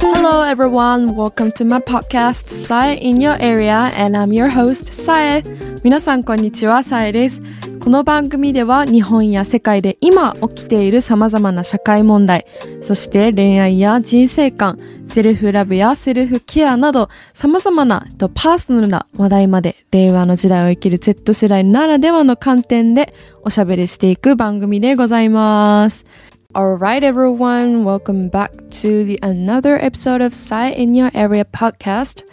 Hello everyone, welcome to my podcast Sae in your area and I'm your host Sae. 皆さんこんにちは、サエです。この番組では日本や世界で今起きている様々な社会問題、そして恋愛や人生観、セルフラブやセルフケアなど様々なパーソナルな話題まで令和の時代を生きる Z 世代ならではの観点でおしゃべりしていく番組でございます。Alright everyone, welcome back to the another episode of Sight in Your Area podcast.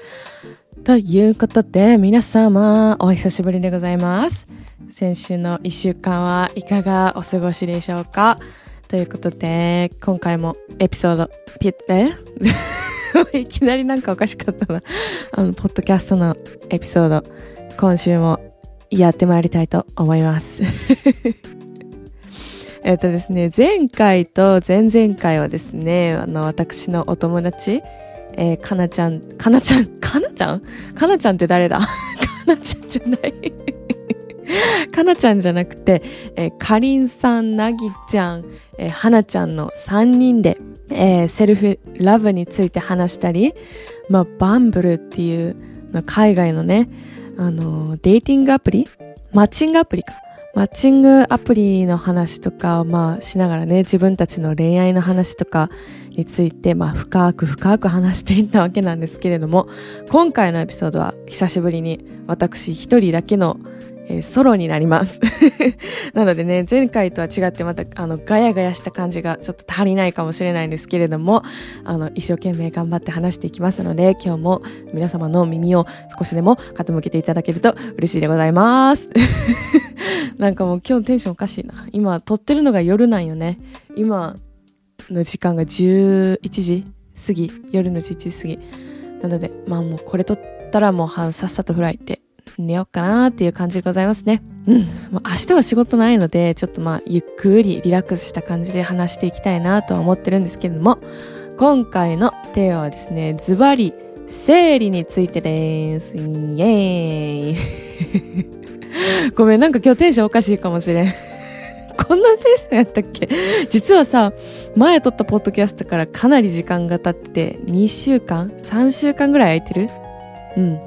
ということで皆様お久しぶりでございます。先週の1週間はいかがお過ごしでしょうか？ということで、今回もエピソード、ピッ、え？いきなりなんかおかしかったな。あの、ポッドキャストのエピソード、今週もやってまいりたいと思います。えっとですね、前回と前々回はですね、あの、私のお友達、えー、かなちゃん、かなちゃん、かなちゃん？かなちゃんって誰だ？かなちゃんじゃない。かなちゃんじゃなくて、えー、かりんさん、なぎちゃん、えー、はなちゃんの3人で、えー、セルフラブについて話したり、まあ、バンブルっていう、海外のね、あの、デーティングアプリ？マッチングアプリか。マッチングアプリの話とかをまあしながらね、自分たちの恋愛の話とかについてまあ深く深く話していったわけなんですけれども、今回のエピソードは久しぶりに私一人だけのえー、ソロになります なのでね、前回とは違ってまた、あの、ガヤガヤした感じがちょっと足りないかもしれないんですけれども、あの、一生懸命頑張って話していきますので、今日も皆様の耳を少しでも傾けていただけると嬉しいでございます。なんかもう今日テンションおかしいな。今、撮ってるのが夜なんよね。今の時間が11時過ぎ、夜の11時過ぎ。なので、まあもうこれ撮ったらもうさっさとフライって寝ようかなっていう感じでございますね。うん。明日は仕事ないので、ちょっとまあ、ゆっくりリラックスした感じで話していきたいなとは思ってるんですけれども、今回のテーマはですね、ズバリ、生理についてです。イエーイ。ごめん、なんか今日テンションおかしいかもしれん。こんなテンションやったっけ？実はさ、前撮ったポッドキャストからかなり時間が経って、2週間 ?3 週間ぐらい空いてる？うん。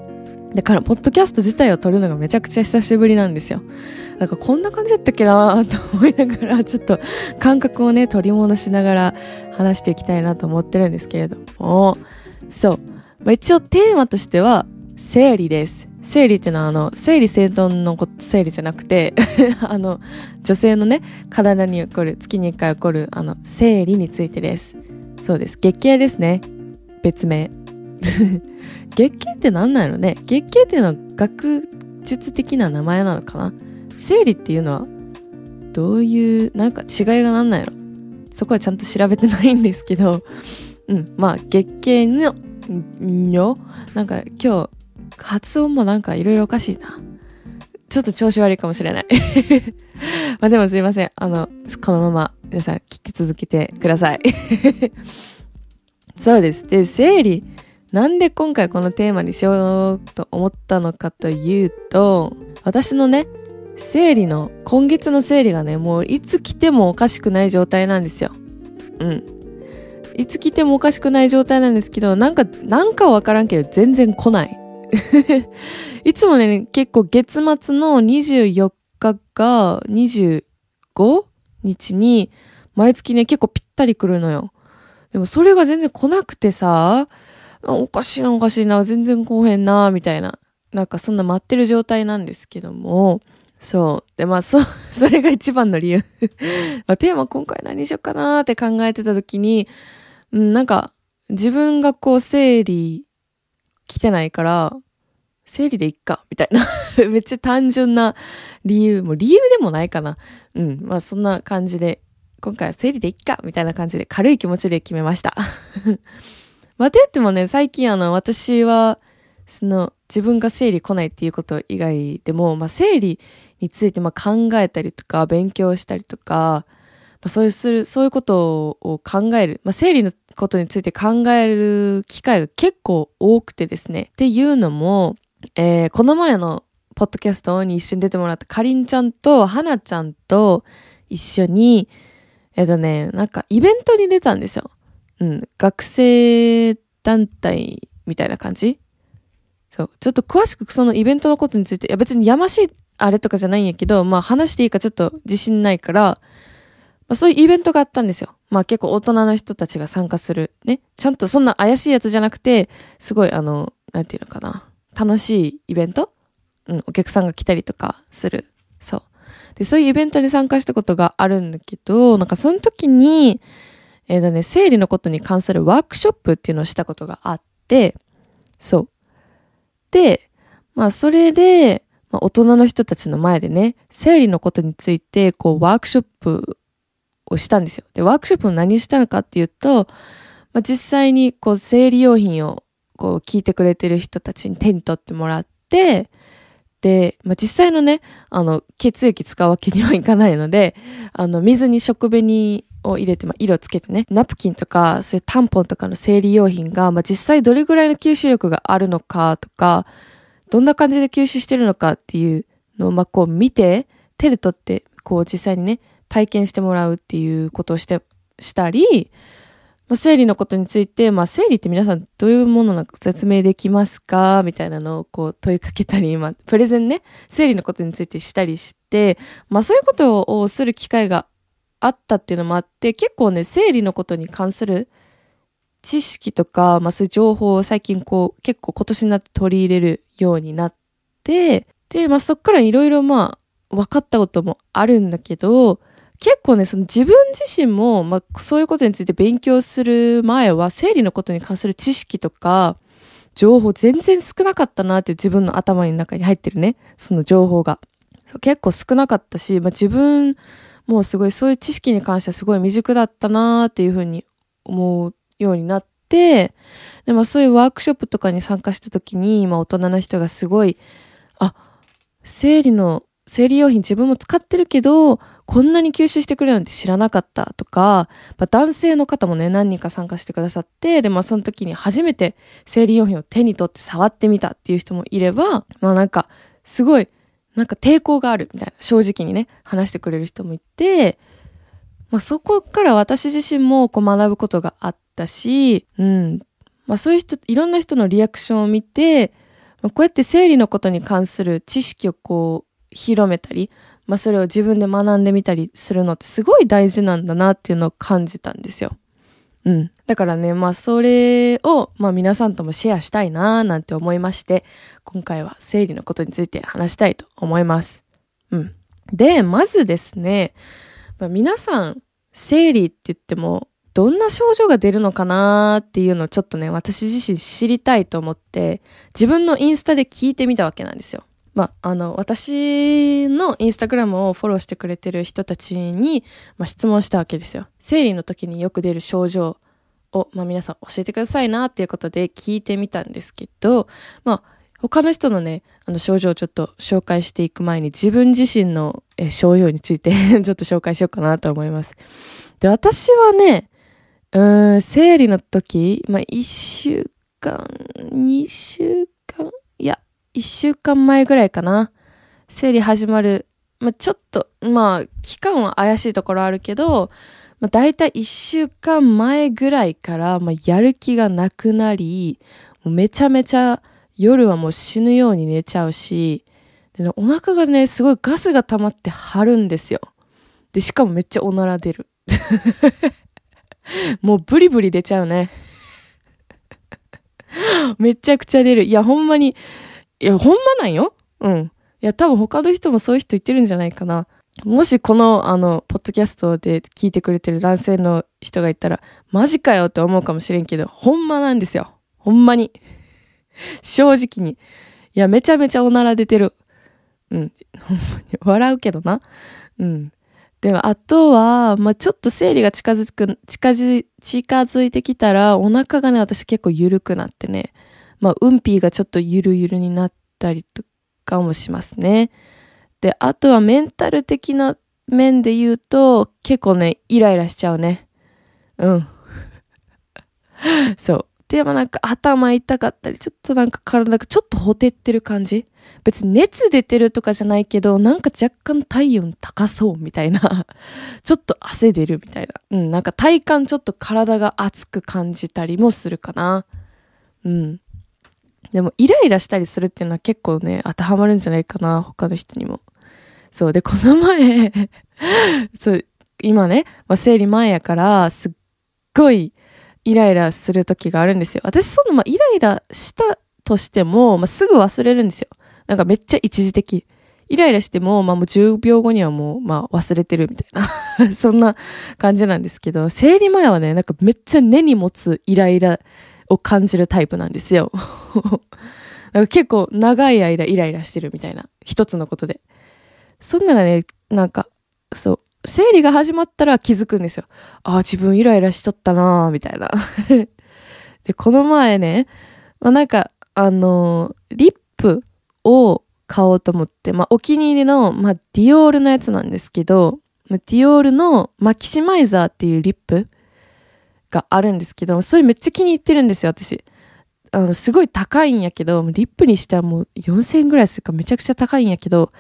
だから、ポッドキャスト自体を撮るのがめちゃくちゃ久しぶりなんですよ。だか、こんな感じだったっけなと思いながら、ちょっと感覚をね、取り戻しながら話していきたいなと思ってるんですけれども、そう。まあ、一応テーマとしては、生理です。生理っていうのは、あの、生理整頓のこと、生理じゃなくて あの、女性のね、体に起こる、月に1回起こる、あの、生理についてです。そうです。月経ですね。別名。月経って何なんやろね月経っていうのは学術的な名前なのかな生理っていうのはどういうなんか違いがなんないのそこはちゃんと調べてないんですけど、うん、まあ月経の、の、なんか今日発音もなんかいろいろおかしいな。ちょっと調子悪いかもしれない。まあでもすいません。あの、このまま皆さん聞き続けてください。そうです。で、生理なんで今回このテーマにしようと思ったのかというと、私のね、生理の、今月の生理がね、もういつ来てもおかしくない状態なんですよ。うん。いつ来てもおかしくない状態なんですけど、なんか、なんかわからんけど全然来ない。いつもね、結構月末の24日が25日に、毎月ね、結構ぴったり来るのよ。でもそれが全然来なくてさ、おかしいなおかしいな、全然来へんな、みたいな。なんかそんな待ってる状態なんですけども、そう。で、まあ、そ、それが一番の理由まあ、テーマ今回何しようかなって考えてた時に、うん、なんか、自分がこう、生理来てないから、生理でいっか、みたいな めっちゃ単純な理由、もう理由でもないかな。うん。まあ、そんな感じで、今回は生理でいっか、みたいな感じで軽い気持ちで決めましたまあ、て言ってもね、最近あの、私は、その、自分が生理来ないっていうこと以外でも、まあ、生理についてまあ考えたりとか、勉強したりとか、まあ、そういうする、そういうことを考える、まあ、生理のことについて考える機会が結構多くてですね。っていうのも、えー、この前のポッドキャストに一緒に出てもらったかりんちゃんとはなちゃんと一緒に、えっとね、なんかイベントに出たんですよ。うん。学生団体みたいな感じ？そう。ちょっと詳しくそのイベントのことについて、いや別にやましいあれとかじゃないんやけど、まあ話していいかちょっと自信ないから、まあそういうイベントがあったんですよ。まあ結構大人の人たちが参加する。ね。ちゃんとそんな怪しいやつじゃなくて、すごいあの、なんていうのかな。楽しいイベント？うん、お客さんが来たりとかする。そう。で、そういうイベントに参加したことがあるんだけど、なんかその時に、えっ、ー、とね、生理のことに関するワークショップっていうのをしたことがあって、そう。で、まあそれで、まあ、大人の人たちの前でね、生理のことについて、こう、ワークショップをしたんですよ。で、ワークショップを何したのかっていうと、まあ、実際に、こう、生理用品を、こう、聞いてくれてる人たちに手に取ってもらって、で、まあ、実際のね、あの、血液使うわけにはいかないので、あの、水に食紅を入れて、まあ、色つけてね、ナプキンとか、そういうタンポンとかの生理用品が、まあ、実際どれぐらいの吸収力があるのかとか、どんな感じで吸収してるのかっていうのを、まあ、こう見て、手で取って、こう実際にね、体験してもらうっていうことをして、したり、まあ、生理のことについて、まあ、生理って皆さんどういうものなのか説明できますか？みたいなのをこう問いかけたり、まあ、プレゼンね、生理のことについてしたりして、まあ、そういうことをする機会があったっていうのもあって、結構ね、生理のことに関する知識とか、まあそういう情報を最近こう、結構今年になって取り入れるようになって、で、まあそっからいろいろまあ、分かったこともあるんだけど、結構ね、その自分自身も、まあそういうことについて勉強する前は、生理のことに関する知識とか、情報全然少なかったなって自分の頭の中に入ってるね。その情報が。結構少なかったし、まあ自分もうすごいそういう知識に関してはすごい未熟だったなーっていうふうに思うようになって、で、まあそういうワークショップとかに参加した時に、まあ大人の人がすごい、あ、生理の、生理用品自分も使ってるけど、こんなに吸収してくれるなんて知らなかったとか、まあ、男性の方もね、何人か参加してくださって、で、まあその時に初めて生理用品を手に取って触ってみたっていう人もいれば、まあなんか、すごい、なんか抵抗があるみたいな、正直にね、話してくれる人もいて、まあ、そこから私自身もこう学ぶことがあったし、うん。まあ、そういう人、いろんな人のリアクションを見て、まあ、こうやって生理のことに関する知識をこう、広めたり、まあ、それを自分で学んでみたりするのってすごい大事なんだなっていうのを感じたんですよ。うん。だからね、まあそれを、まあ皆さんともシェアしたいなーなんて思いまして、今回は生理のことについて話したいと思います。うん。で、まずですね、まあ、皆さん、生理って言っても、どんな症状が出るのかなーっていうのをちょっとね、私自身知りたいと思って、自分のインスタで聞いてみたわけなんですよ。まあ、あの、私のインスタグラムをフォローしてくれてる人たちに、まあ、質問したわけですよ。生理の時によく出る症状を、まあ、皆さん教えてくださいなっていうことで聞いてみたんですけど、まあ、他の人のね、あの症状をちょっと紹介していく前に自分自身の症状について ちょっと紹介しようかなと思います。で、私はね、うーん、生理の時、まあ、一週間、二週間、いや、一週間前ぐらいかな。生理始まる、まあ、ちょっと、まあ、期間は怪しいところあるけど、まあ、だいたい一週間前ぐらいから、まあ、やる気がなくなり、めちゃめちゃ、夜はもう死ぬように寝ちゃうし、でね、お腹がね、すごいガスが溜まって張るんですよ。で、しかもめっちゃおなら出る。もうブリブリ出ちゃうね。めちゃくちゃ出る。いや、ほんまに、いや、ほんまなんよ。うん。いや、多分他の人もそういう人言ってるんじゃないかな。もしこの、あの、ポッドキャストで聞いてくれてる男性の人がいたら、マジかよって思うかもしれんけど、ほんまなんですよ。ほんまに。正直に。いや、めちゃめちゃおなら出てる。うん。ほんまに。笑うけどな。うん。でも、あとは、まあ、ちょっと生理が近づく、近づ、近づいてきたら、お腹がね、私結構緩くなってね。まあ、うんぴーがちょっとゆるゆるになったりとかもしますね。で、あとはメンタル的な面で言うと、結構ね、イライラしちゃうね。うん。そう。でもなんか頭痛かったり、ちょっとなんか体がちょっとほてってる感じ別に熱出てるとかじゃないけど、なんか若干体温高そうみたいな。ちょっと汗出るみたいな。うん、なんか体感ちょっと体が熱く感じたりもするかな。うん。でもイライラしたりするっていうのは結構ね、当てはまるんじゃないかな、他の人にも。そう。で、この前 そう、今ね、まあ、生理前やから、すっごいイライラする時があるんですよ。私、その、まあ、イライラしたとしても、まあ、すぐ忘れるんですよ。なんかめっちゃ一時的。イライラしても、まあもう10秒後にはもう、まあ忘れてるみたいな そんな感じなんですけど、生理前はね、なんかめっちゃ根に持つイライラを感じるタイプなんですよ。結構長い間イライラしてるみたいな。一つのことで。そんながね、なんか、そう、生理が始まったら気づくんですよ。ああ、自分イライラしとったなーみたいな。で、この前ね、まあなんか、あのー、リップを買おうと思って、まあお気に入りの、まあディオールのやつなんですけど、ディオールのマキシマイザーっていうリップがあるんですけど、それめっちゃ気に入ってるんですよ、私。あの、すごい高いんやけど、リップにしてはもう4000円ぐらいするかめちゃくちゃ高いんやけど、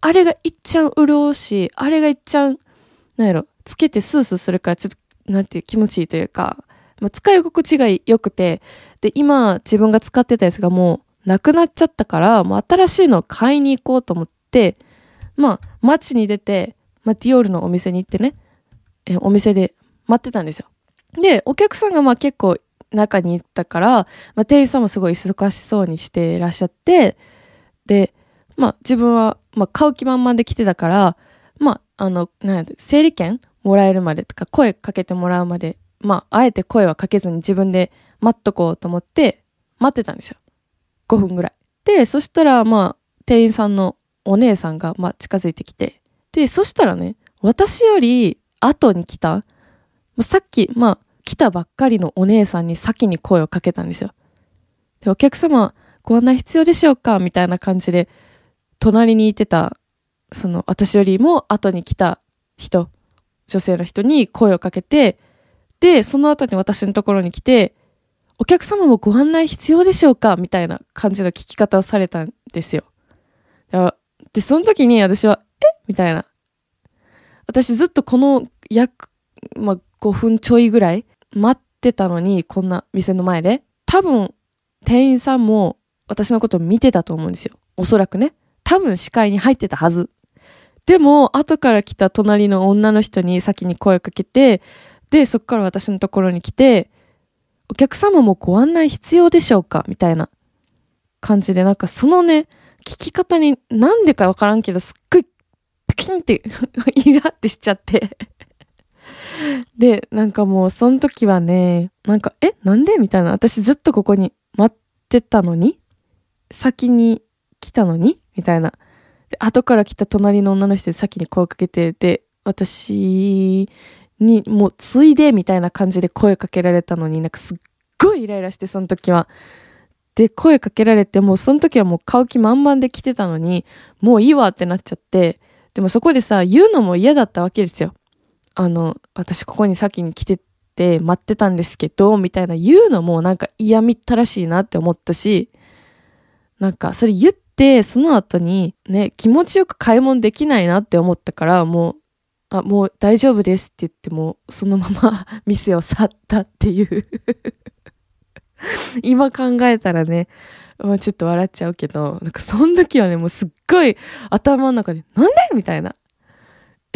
あれがいっちゃん潤うし、あれがいっちゃん、なんやろ、つけてスースーするからちょっと、なんていう気持ちいいというか、まあ、使い心地が良くて、で、今自分が使ってたやつがもうなくなっちゃったから、もう新しいのを買いに行こうと思って、まあ、街に出て、まあ、ディオールのお店に行ってね、え、お店で待ってたんですよ。で、お客さんがまあ結構中に行ったから、まあ、店員さんもすごい忙しそうにしていらっしゃって、で、まあ自分は、まあ買う気満々で来てたから、まあ、あの、なんや整理券もらえるまでとか声かけてもらうまで、まあ、あえて声はかけずに自分で待っとこうと思って待ってたんですよ。5分ぐらい。で、そしたら、まあ、店員さんのお姉さんが、まあ、近づいてきて、で、そしたらね、私より後に来た、さっき、まあ、来たばっかりのお姉さんに先に声をかけたんですよ。で、お客様、ご案内必要でしょうか？みたいな感じで、隣にいてた、その、私よりも後に来た人、女性の人に声をかけて、で、その後に私のところに来て、お客様もご案内必要でしょうか？みたいな感じの聞き方をされたんですよ。で、その時に私は、え？みたいな。私ずっとこの約、まあ、5分ちょいぐらい待ってたのに、こんな店の前で。多分、店員さんも私のこと見てたと思うんですよ。おそらくね。多分視界に入ってたはず。でも、後から来た隣の女の人に先に声かけて、で、そこから私のところに来て、お客様もご案内必要でしょうか？みたいな感じで、なんかそのね、聞き方になんでかわからんけど、すっごい、ピキンって イラってしちゃって で、なんかもう、その時はね、なんか、え、なんで？みたいな。私ずっとここに待ってたのに？先に来たのに？みたいな。で、後から来た隣の女の人で先に声かけて、で、私に、もう、ついでみたいな感じで声かけられたのに、なんかすっごいイライラして、その時は。で、声かけられて、もうその時はもう買う気満々で来てたのに、もういいわってなっちゃって、でもそこでさ、言うのも嫌だったわけですよ。あの、私ここに先に来てって待ってたんですけど、みたいな言うのもなんか嫌みったらしいなって思ったし、なんかそれ言って、その後にね、気持ちよく買い物できないなって思ったから、もう、あ、もう大丈夫ですって言っても、そのまま 店を去ったっていう 今考えたらね、まあ、ちょっと笑っちゃうけど、なんかその時はね、もうすっごい頭の中で、なんでみたいな。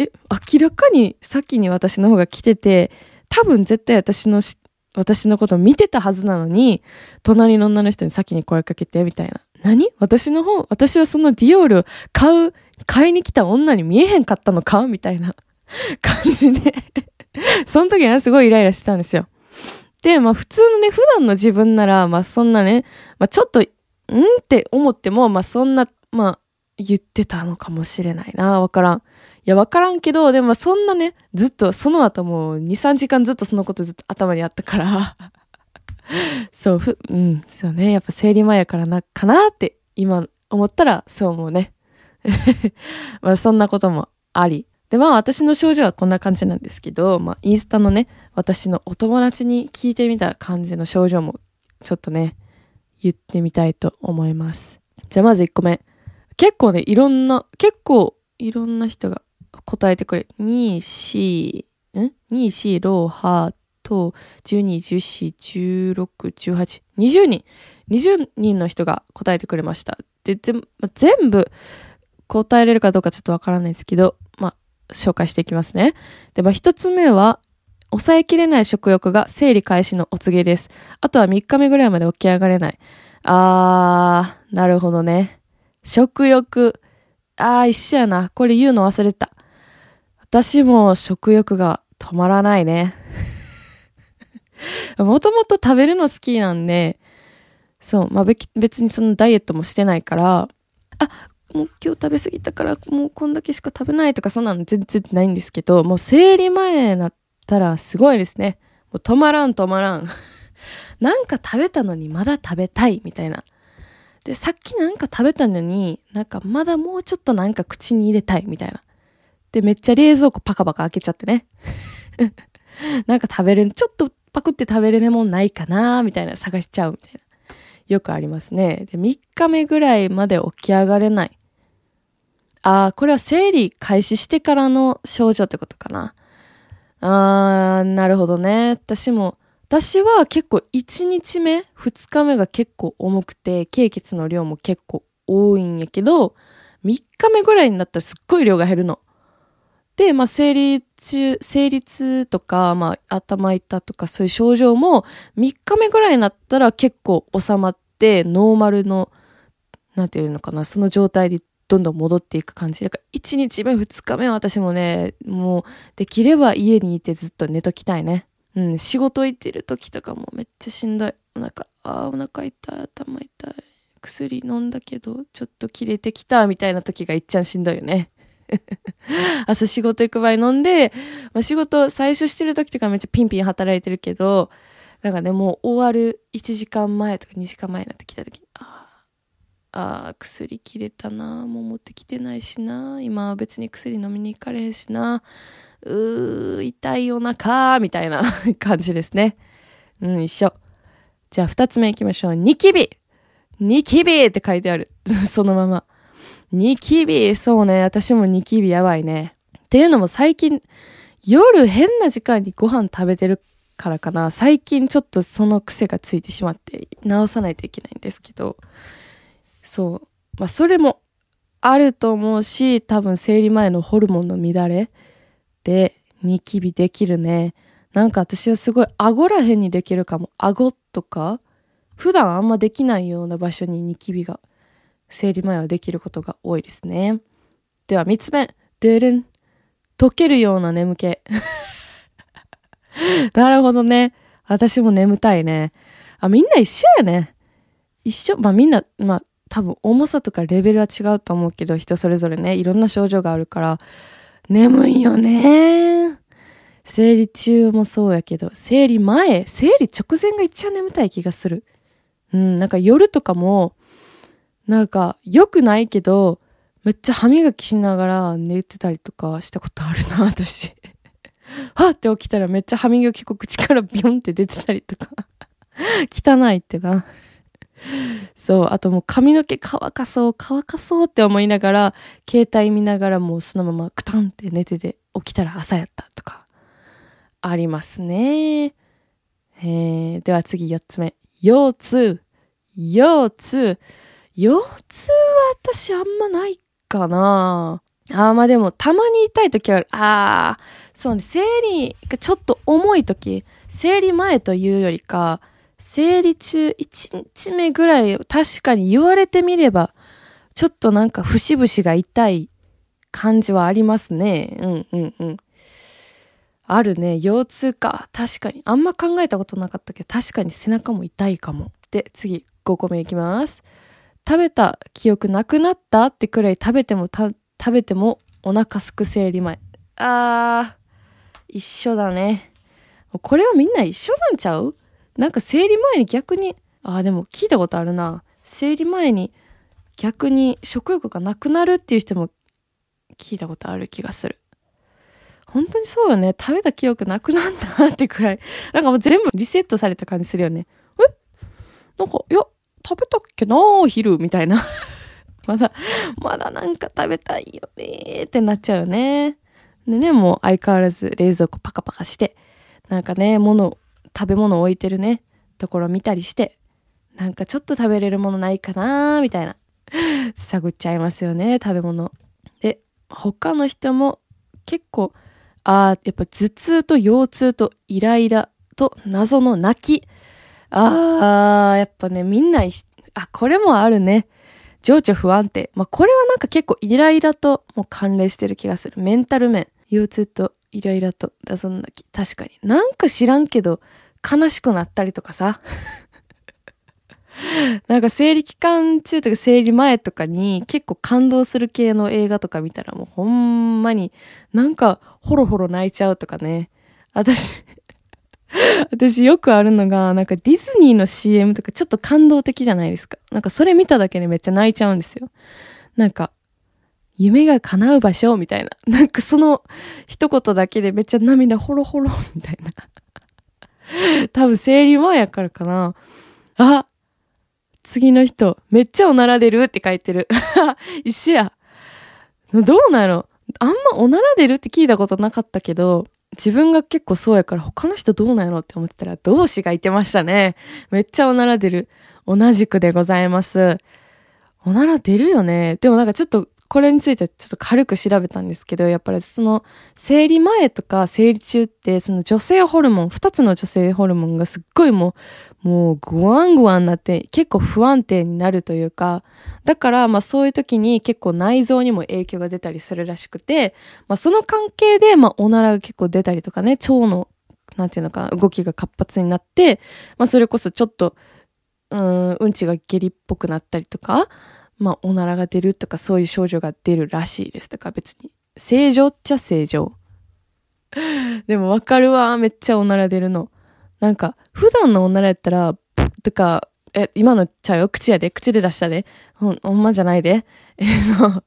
え、明らかに先に私の方が来てて、多分絶対私の私のこと見てたはずなのに、隣の女の人に先に声かけて、みたいな。何？私の方、私はそのディオール買う、買いに来た女に見えへんかったのかみたいな 感じでその時はすごいイライラしてたんですよ。で、まあ普通のね、普段の自分なら、まあそんなね、まあちょっと、んって思っても、まあそんな、まあ言ってたのかもしれないな。わからん。いや、わからんけど、でもそんなね、ずっと、その後もう2、3時間ずっとそのことずっと頭にあったから そう、ふ、うん、そうね、やっぱ生理前やからな、かなって今思ったらそう思うね。まあそんなこともあり。で、まあ私の症状はこんな感じなんですけど、まあインスタのね、私のお友達に聞いてみた感じの症状もちょっとね、言ってみたいと思います。じゃあまず1個目。結構ね、いろんな、結構いろんな人が答えてくれ。2、4、ん ?2、4、6、8と、12、14、16、18、20人。20人の人が答えてくれました。で、全全部答えれるかどうかちょっとわからないですけど、まあ、紹介していきますね。で、まあ、一つ目は、抑えきれない食欲が生理開始のお告げです。あとは3日目ぐらいまで起き上がれない。あー、なるほどね。食欲。あー、一緒やな。これ言うの忘れた。私も食欲が止まらないね。もともと食べるの好きなんで、そう、まあ、別にそのダイエットもしてないから、あ、もう今日食べ過ぎたからもうこんだけしか食べないとかそんなの全然ないんですけど、もう生理前なったらすごいですね。もう止まらん止まらん。なんか食べたのにまだ食べたいみたいな。で、さっきなんか食べたのに、なんかまだもうちょっとなんか口に入れたいみたいな。で、めっちゃ冷蔵庫パカパカ開けちゃってね。なんか食べれる、ちょっとパクって食べれるもんないかなみたいな探しちゃうみたいな。よくありますね。で、3日目ぐらいまで起き上がれない。ああ、これは生理開始してからの症状ってことかな。あー、なるほどね。私も、私は結構1日目、2日目が結構重くて、経血の量も結構多いんやけど、3日目ぐらいになったらすっごい量が減るの。で、まあ、生理中、生理痛とか、まあ、頭痛とかそういう症状も、3日目ぐらいになったら結構収まって、ノーマルの、なんていうのかな、その状態でどんどん戻っていく感じ。だから1日目、2日目は私もね、もうできれば家にいてずっと寝ときたいね。うん、仕事行ってる時とかもめっちゃしんどい。お腹、あーお腹痛い、頭痛い。薬飲んだけど、ちょっと切れてきたみたいな時がいっちゃんしんどいよね。朝仕事行く前飲んで、まあ、仕事最初してる時とかめっちゃピンピン働いてるけど、なんかね、もう終わる1時間前とか2時間前になってきた時に、ああ薬切れたなもう持ってきてないしな今は別に薬飲みに行かれへんしなうー痛いお腹みたいな 感じですね。うん一緒。じゃあ二つ目行きましょう。ニキビ。ニキビって書いてある。そのまま。ニキビそうね私もニキビやばいねっていうのも最近夜変な時間にご飯食べてるからかな最近ちょっとその癖がついてしまって直さないといけないんですけどそう。まあ、それもあると思うし、多分生理前のホルモンの乱れでニキビできるね。なんか私はすごい顎らへんにできるかも。顎とか、普段あんまできないような場所にニキビが生理前はできることが多いですね。では三つ目。でるん。溶けるような眠気。なるほどね。私も眠たいね。あ、みんな一緒やね。一緒。まあみんな、まあ多分重さとかレベルは違うと思うけど、人それぞれね、いろんな症状があるから、眠いよね。生理中もそうやけど、生理前、生理直前が一番眠たい気がする。うん、なんか夜とかも、なんか良くないけど、めっちゃ歯磨きしながら寝てたりとかしたことあるな、私。はって起きたらめっちゃ歯磨き粉口から ビョンって出てたりとか。汚いってな。そう、あともう髪の毛乾かそう、乾かそうって思いながら、携帯見ながらもうそのままクタンって寝てて起きたら朝やったとか、ありますね。えー、では次4つ目。腰痛。腰痛。腰痛は私あんまないかな。あまあでもたまに痛い時はあ。あ、そうね、生理がちょっと重い時、生理前というよりか、生理中1日目ぐらい確かに言われてみれば、ちょっとなんか節々が痛い感じはありますね。うんうんうん。あるね。腰痛か。確かに。あんま考えたことなかったけど、確かに背中も痛いかも。で、次、5個目いきます。食べた記憶なくなったってくらい食べてもた、食べてもお腹すく生理前。あー、一緒だね。これはみんな一緒なんちゃう？なんか生理前に逆に、ああ、でも聞いたことあるな。生理前に逆に食欲がなくなるっていう人も聞いたことある気がする。本当にそうよね。食べた記憶なくなんだってくらい。なんかもう全部リセットされた感じするよね。え？なんか、いや、食べたっけなお昼、みたいな。まだ、まだなんか食べたいよねってなっちゃうよね。でね、もう相変わらず冷蔵庫パカパカして、なんかね、物、食べ物置いてるね、ところ見たりして、なんかちょっと食べれるものないかなみたいな。探っちゃいますよね、食べ物。で、他の人も結構、ああ、やっぱ頭痛と腰痛とイライラと謎の泣き。ああ、やっぱね、みんな、あ、これもあるね。情緒不安定。まあ、これはなんか結構イライラともう関連してる気がする。メンタル面。腰痛とイライラと謎の泣き。確かに。なんか知らんけど、悲しくなったりとかさ。なんか生理期間中とか生理前とかに結構感動する系の映画とか見たらもうほんまになんかホロホロ泣いちゃうとかね。私 私よくあるのが、なんかディズニーの CM とかちょっと感動的じゃないですか。なんかそれ見ただけでめっちゃ泣いちゃうんですよ。なんか、夢が叶う場所みたいな。なんかその一言だけでめっちゃ涙ホロホロみたいな。多分生理前やからかな。あ、次の人、めっちゃおなら出るって書いてる。一緒や。どうなのあんまおなら出るって聞いたことなかったけど、自分が結構そうやから他の人どうなんやろって思ってたら同志がいてましたね。めっちゃおなら出る。同じくでございます。おなら出るよね。でもなんかちょっとこれについてちょっと軽く調べたんですけど、やっぱりその生理前とか生理中ってその女性ホルモン、二つの女性ホルモンがすっごいもう、もうグワングワンなって結構不安定になるというか、だからまあそういう時に結構内臓にも影響が出たりするらしくて、まあその関係でまあおならが結構出たりとかね、腸のなんていうのか動きが活発になって、まあそれこそちょっと、うん、うんちが下痢っぽくなったりとか、まあ、おならが出るとかそういう症状が出るらしいです。だか別に、正常っちゃ正常。でもわかるわ。めっちゃおなら出るの。なんか、普段のおならやったら、プッとか、え、今のちゃうよ。口やで。口で出したで。ほん、ほんまじゃないで。えの、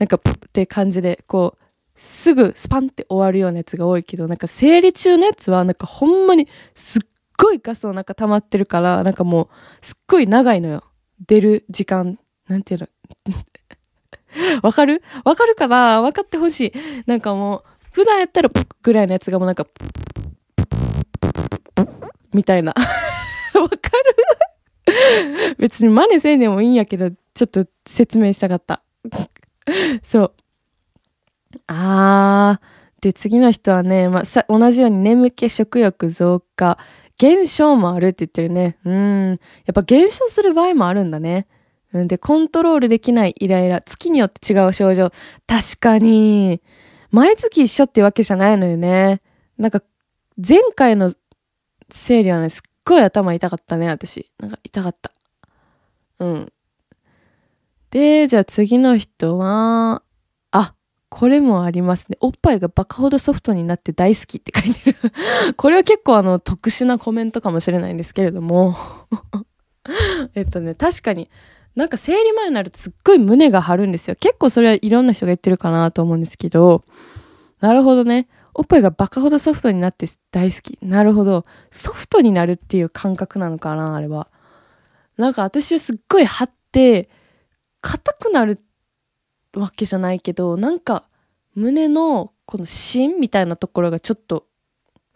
なんか、プッって感じで、こう、すぐスパンって終わるようなやつが多いけど、なんか生理中のやつは、なんかほんまにすっごいガスの中溜まってるから、なんかもう、すっごい長いのよ。出る時間なんていうの、わかる？わかるかな？わかってほしい。なんかもう、普段やったらプッぐらいのやつがもうなんか、みたいな。わかる？別に真似せんでもいいんやけど、ちょっと説明したかった。そう。あー。で、次の人はね、まあ、さ、同じように眠気、食欲増加、減少もあるって言ってるね。うん。やっぱ減少する場合もあるんだね。で、コントロールできないイライラ、月によって違う症状。確かに、毎月一緒ってわけじゃないのよね。なんか、前回の生理はね、すっごい頭痛かったね、私。なんか痛かった。うん。で、じゃあ次の人は、あ、これもありますね。おっぱいがバカほどソフトになって大好きって書いてる。これは結構あの、特殊なコメントかもしれないんですけれども。えっとね、確かに、なんか生理前になるとすっごい胸が張るんですよ。結構それはいろんな人が言ってるかなと思うんですけど、なるほどね。おっぱいがバカほどソフトになって大好き。なるほど。ソフトになるっていう感覚なのかな、あれは。なんか私はすっごい張って、硬くなるわけじゃないけど、なんか胸のこの芯みたいなところがちょっと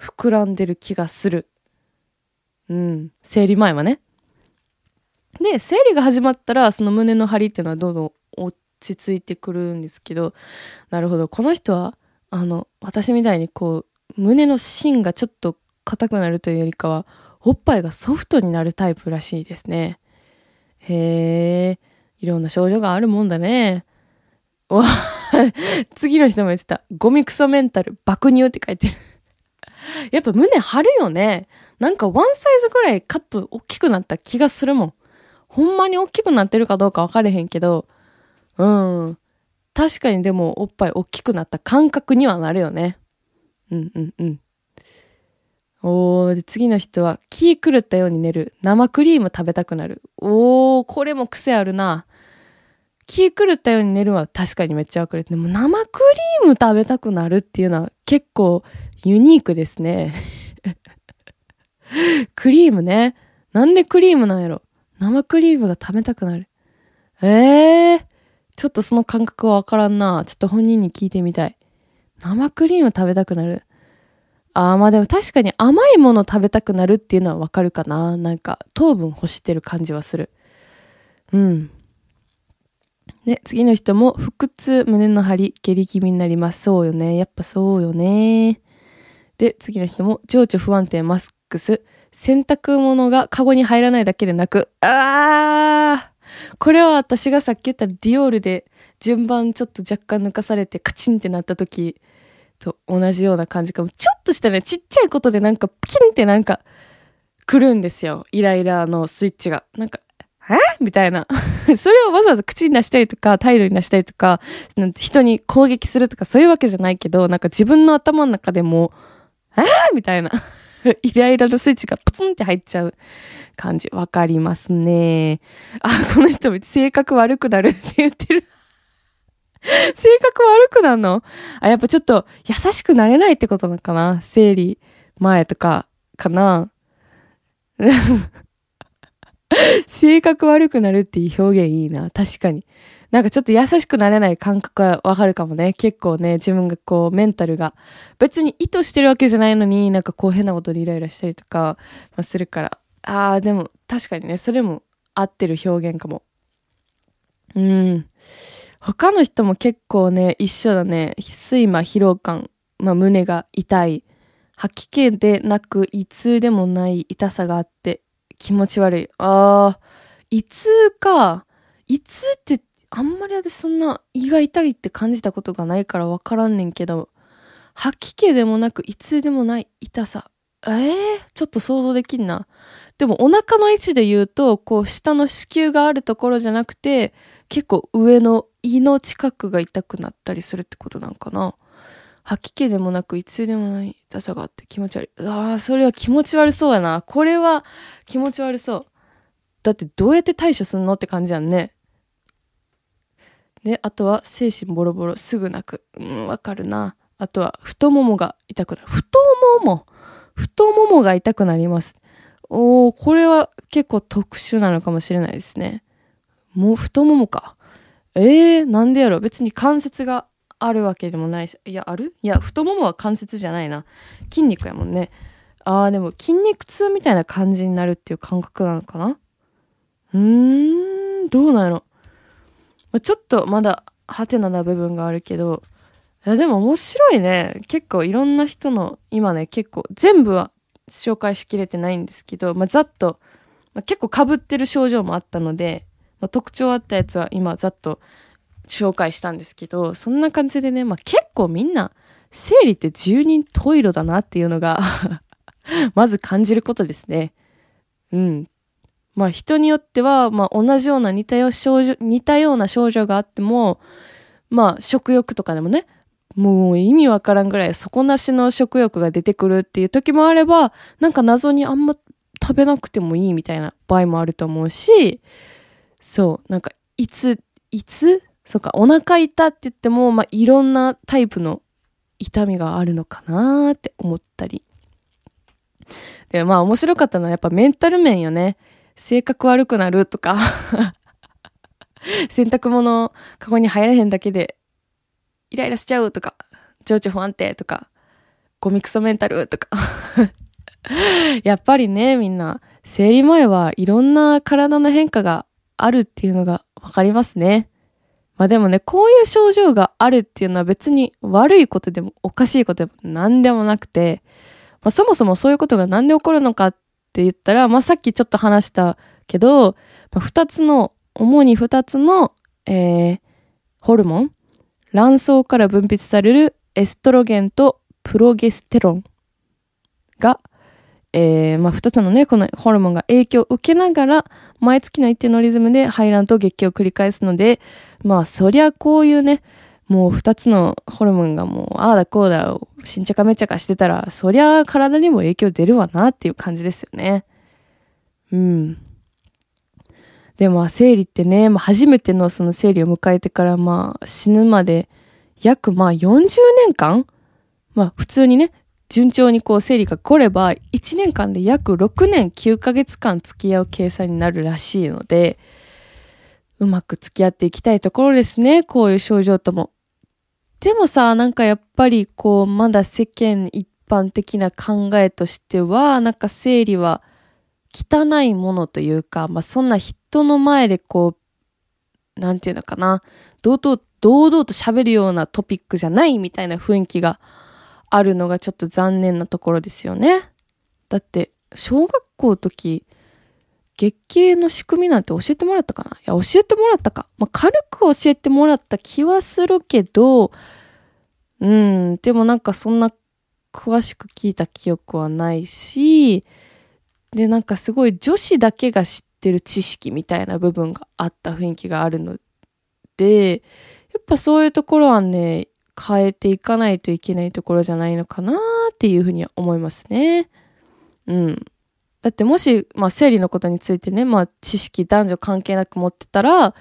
膨らんでる気がする。うん。生理前はね。で、生理が始まったら、その胸の張りっていうのはどんどん落ち着いてくるんですけど、なるほど。この人は、あの、私みたいにこう、胸の芯がちょっと硬くなるというよりかは、おっぱいがソフトになるタイプらしいですね。へえ、いろんな症状があるもんだね。わ、次の人も言ってた。ゴミクソメンタル、爆乳って書いてる。やっぱ胸張るよね。なんかワンサイズぐらいカップ大きくなった気がするもん。ほんまに大きくなってるかどうか分かれへんけど、うん。確かにでもおっぱい大きくなった感覚にはなるよね。うんうんうん。おー、で次の人は気狂ったように寝る。生クリーム食べたくなる。おー、これも癖あるな。気狂ったように寝るは確かにめっちゃわかる。でも生クリーム食べたくなるっていうのは結構ユニークですね。クリームね。なんでクリームなんやろ？生クリームが食べたくなる。ええー、ちょっとその感覚はわからんな。ちょっと本人に聞いてみたい。生クリーム食べたくなる？ああ、まあでも確かに甘いもの食べたくなるっていうのはわかるかな。なんか糖分欲してる感じはする。うん。で、次の人も、腹痛、胸の張り、下痢気味になります。そうよね。やっぱそうよね。で、次の人も、情緒不安定、マスクス、洗濯物がカゴに入らないだけでなく、あーこれは私がさっき言ったディオールで順番ちょっと若干抜かされてカチンってなった時と同じような感じかも。ちょっとしたね、ちっちゃいことでなんかピンってなんか来るんですよ。イライラのスイッチが。なんか、えみたいな。それをわざわざ口に出したりとか、態度に出したりとか、なんて人に攻撃するとかそういうわけじゃないけど、なんか自分の頭の中でも、えみたいな。イライラのスイッチがプツンって入っちゃう感じ。わかりますね。あ、この人性格悪くなるって言ってる。性格悪くなるの？あ、やっぱちょっと優しくなれないってことなのかな？生理前とかかな？性格悪くなるっていう表現いいな。確かに。なんかちょっと優しくなれない感覚はわかるかもね。結構ね、自分がこう、メンタルが、別に意図してるわけじゃないのに、なんかこう変なことでイライラしたりとか、するから。ああ、でも確かにね、それも合ってる表現かも。うん。他の人も結構ね、一緒だね。睡魔、疲労感、まあ胸が痛い。吐き気でなく、胃痛でもない痛さがあって気持ち悪い。ああ、胃痛か。胃痛ってあんまり私そんな胃が痛いって感じたことがないからわからんねんけど、吐き気でもなく、いつでもない痛さ。ええー、ちょっと想像できんな。でもお腹の位置で言うと、こう下の子宮があるところじゃなくて、結構上の胃の近くが痛くなったりするってことなんかな。吐き気でもなく、いつでもない痛さがあって気持ち悪い。ああ、それは気持ち悪そうやな。これは気持ち悪そう。だってどうやって対処すんのって感じやんね。で、あとは精神ボロボロ、すぐ泣く。うん、わかるな。あとは太ももが痛くなる。太もも？太ももが痛くなります。おー、これは結構特殊なのかもしれないですね。もう太ももか。えー、なんでやろ別に関節があるわけでもないし。いや、ある？いや、太ももは関節じゃないな。筋肉やもんね。あー、でも筋肉痛みたいな感じになるっていう感覚なのかな？うーん、どうなんやろちょっとまだハテナな部分があるけど、いやでも面白いね。結構いろんな人の、今ね、結構全部は紹介しきれてないんですけど、まあ、ざっと、まあ、結構被ってる症状もあったので、まあ、特徴あったやつは今ざっと紹介したんですけど、そんな感じでね、まあ、結構みんな、生理って十人十色だなっていうのが まず感じることですね。うん。まあ人によっては、まあ同じような似たよ症状、似たような症状があっても、まあ食欲とかでもね、もう意味わからんぐらい底なしの食欲が出てくるっていう時もあれば、なんか謎にあんま食べなくてもいいみたいな場合もあると思うし、そう、なんかいつ、いつ？そうか、お腹痛って言っても、まあいろんなタイプの痛みがあるのかなーって思ったり。で、まあ面白かったのはやっぱメンタル面よね。性格悪くなるとか洗濯物カゴに入らへんだけでイライラしちゃうとか、情緒不安定とか、ゴミクソメンタルとか やっぱりね、みんな、生理前はいろんな体の変化があるっていうのがわかりますね。まあでもね、こういう症状があるっていうのは別に悪いことでもおかしいことでも何でもなくて、まあそもそもそういうことが何で起こるのかっって言ったら、まあ、さっきちょっと話したけど、まあ、二つの、主に二つの、えー、ホルモン、卵巣から分泌されるエストロゲンとプロゲステロンが、えー、まあ、二つのね、このホルモンが影響を受けながら、毎月の一定のリズムで排卵と月経を繰り返すので、まあ、そりゃこういうね、もう二つのホルモンがもう、ああだこうだ、しんちゃかめっちゃかしてたら、そりゃ体にも影響出るわなっていう感じですよね。うん。でも、生理ってね、まあ、初めてのその生理を迎えてから、まあ、死ぬまで、約まあ40年間？まあ、普通にね、順調にこう生理が来れば、1年間で約6年9ヶ月間付き合う計算になるらしいので、うまく付き合っていきたいところですね。こういう症状とも。でもさ、なんかやっぱりこう、まだ世間一般的な考えとしては、なんか生理は汚いものというか、まあそんな人の前でこう、なんていうのかな、堂々、堂々と喋るようなトピックじゃないみたいな雰囲気があるのがちょっと残念なところですよね。だって、小学校の時、月経の仕組みなんて教えてもらったかな？いや、教えてもらったか。まあ、軽く教えてもらった気はするけど、うん、でもなんかそんな詳しく聞いた記憶はないし、で、なんかすごい女子だけが知ってる知識みたいな部分があった雰囲気があるので、やっぱそういうところはね、変えていかないといけないところじゃないのかなっていうふうには思いますね。うん。だってもし、まあ、生理のことについてね、まあ、知識男女関係なく持ってたら、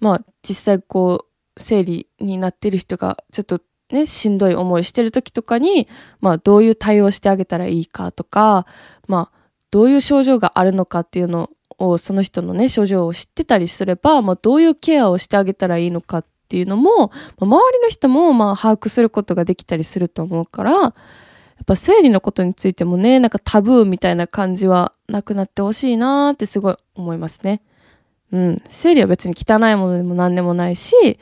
まあ、実際こう、生理になってる人が、ちょっとね、しんどい思いしてる時とかに、まあ、どういう対応してあげたらいいかとか、まあ、どういう症状があるのかっていうのを、その人のね、症状を知ってたりすれば、まあ、どういうケアをしてあげたらいいのかっていうのも、まあ、周りの人も、まあ、把握することができたりすると思うから、っぱ生理のことについてもね、なんかタブーみたいな感じはなくなってほしいなーってすごい思いますね。うん。生理は別に汚いものでも何でもないし、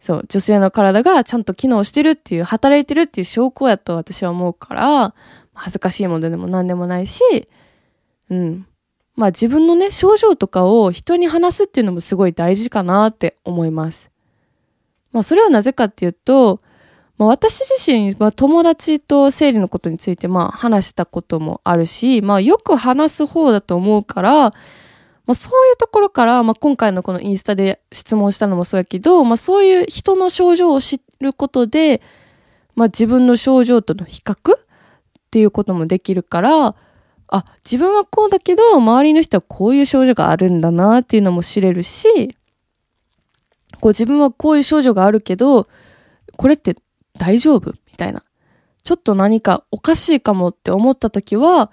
そう、女性の体がちゃんと機能してるっていう、働いてるっていう証拠やと私は思うから、恥ずかしいものでも何でもないし、うん。まあ自分のね、症状とかを人に話すっていうのもすごい大事かなって思います。まあそれはなぜかっていうと、まあ、私自身、まあ、友達と生理のことについて、まあ、話したこともあるし、まあ、よく話す方だと思うから、まあ、そういうところから、まあ、今回のこのインスタで質問したのもそうやけど、まあ、そういう人の症状を知ることで、まあ、自分の症状との比較っていうこともできるから、あ、自分はこうだけど、周りの人はこういう症状があるんだなっていうのも知れるし、こう自分はこういう症状があるけど、これって大丈夫？みたいな。ちょっと何かおかしいかもって思った時は、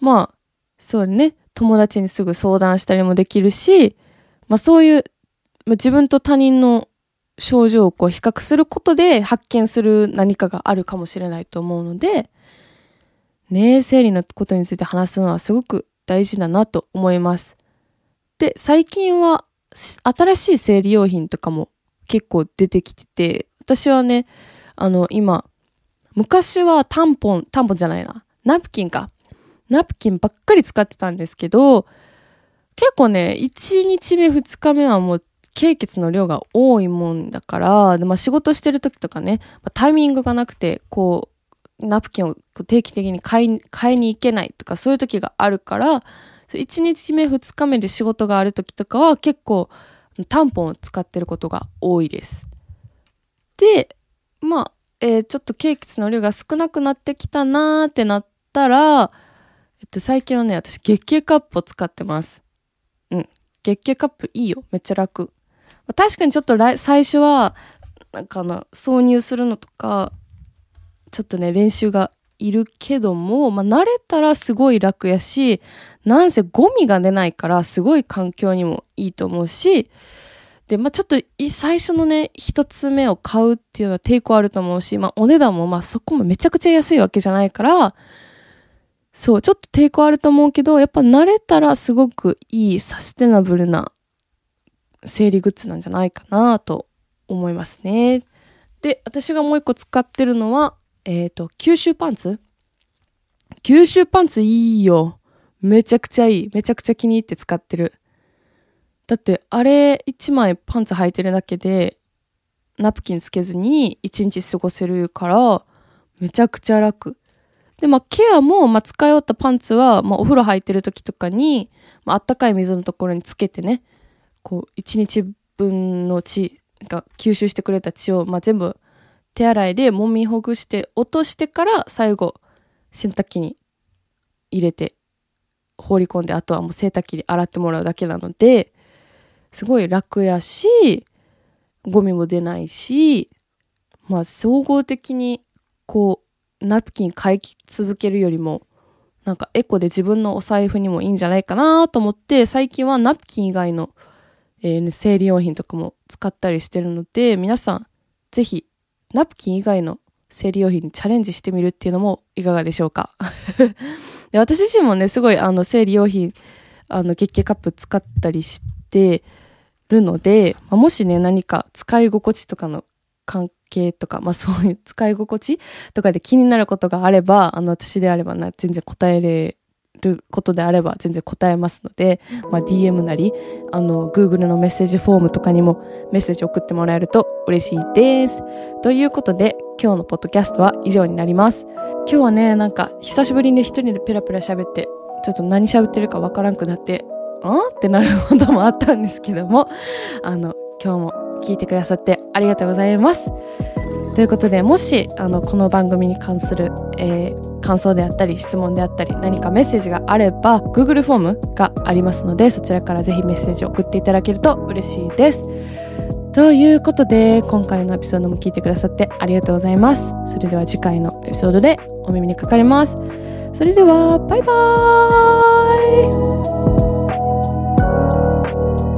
まあ、そうね、友達にすぐ相談したりもできるし、まあそういう、まあ、自分と他人の症状をこう比較することで発見する何かがあるかもしれないと思うので、ね生理のことについて話すのはすごく大事だなと思います。で、最近は新しい生理用品とかも結構出てきてて、私はね、あの、今、昔はタンポン、タンポンじゃないな。ナプキンか。ナプキンばっかり使ってたんですけど、結構ね、1日目2日目はもう、経血の量が多いもんだから、まあ、仕事してる時とかね、まあ、タイミングがなくて、こう、ナプキンを定期的に買い買いに行けないとか、そういう時があるから、1日目2日目で仕事がある時とかは結構、タンポンを使ってることが多いです。で、まあ、えー、ちょっと経血の量が少なくなってきたなーってなったら、えっと、最近はね、私月経カップを使ってます。うん。月経カップいいよ。めっちゃ楽。確かにちょっと最初は、なんかな、挿入するのとか、ちょっとね、練習がいるけども、まあ、慣れたらすごい楽やし、なんせゴミが出ないから、すごい環境にもいいと思うし、で、まあ、ちょっと最初のね、一つ目を買うっていうのは抵抗あると思うし、まあ、お値段もまそこもめちゃくちゃ安いわけじゃないから、そう、ちょっと抵抗あると思うけど、やっぱ慣れたらすごくいいサステナブルな生理グッズなんじゃないかなと思いますね。で、私がもう一個使ってるのは、えっ、ー、と、吸収パンツ？吸収パンツいいよ。めちゃくちゃいい。めちゃくちゃ気に入って使ってる。だってあれ1枚パンツ履いてるだけでナプキンつけずに1日過ごせるからめちゃくちゃ楽。で、まあケアも、まあ使い終わったパンツは、まあお風呂入ってる時とかに、まああったかい水のところにつけてね、こう1日分の血が吸収してくれた血を、まあ全部手洗いで揉みほぐして落としてから最後洗濯機に入れて放り込んであとはもう洗濯機で洗ってもらうだけなのですごい楽やし、ゴミも出ないし、まあ総合的にこうナプキン買い続けるよりも、なんかエコで自分のお財布にもいいんじゃないかなと思って、最近はナプキン以外の、えー、生理用品とかも使ったりしてるので、皆さん、ぜひ、ナプキン以外の生理用品にチャレンジしてみるっていうのもいかがでしょうか？で私自身もね、すごいあの生理用品、あの月経カップ使ったりしてるので、まあ、もしね、何か使い心地とかの関係とか、まあそういう 使い心地とかで気になることがあれば、あの私であればな、全然答えれることであれば全然答えますので、まあ、DM なり、あの、Google のメッセージフォームとかにもメッセージ送ってもらえると嬉しいです。ということで、今日のポッドキャストは以上になります。今日はね、なんか久しぶりに一人でペラペラ喋って、ちょっと何喋ってるかわからんくなって、あってなることもあったんですけども、あの、今日も聞いてくださってありがとうございます。ということで、もし、あの、この番組に関する、えー、感想であったり、質問であったり、何かメッセージがあれば、Google フォームがありますので、そちらからぜひメッセージを送っていただけると嬉しいです。ということで、今回のエピソードも聞いてくださってありがとうございます。それでは次回のエピソードでお耳にかかります。それでは、バイバーイ Thank you.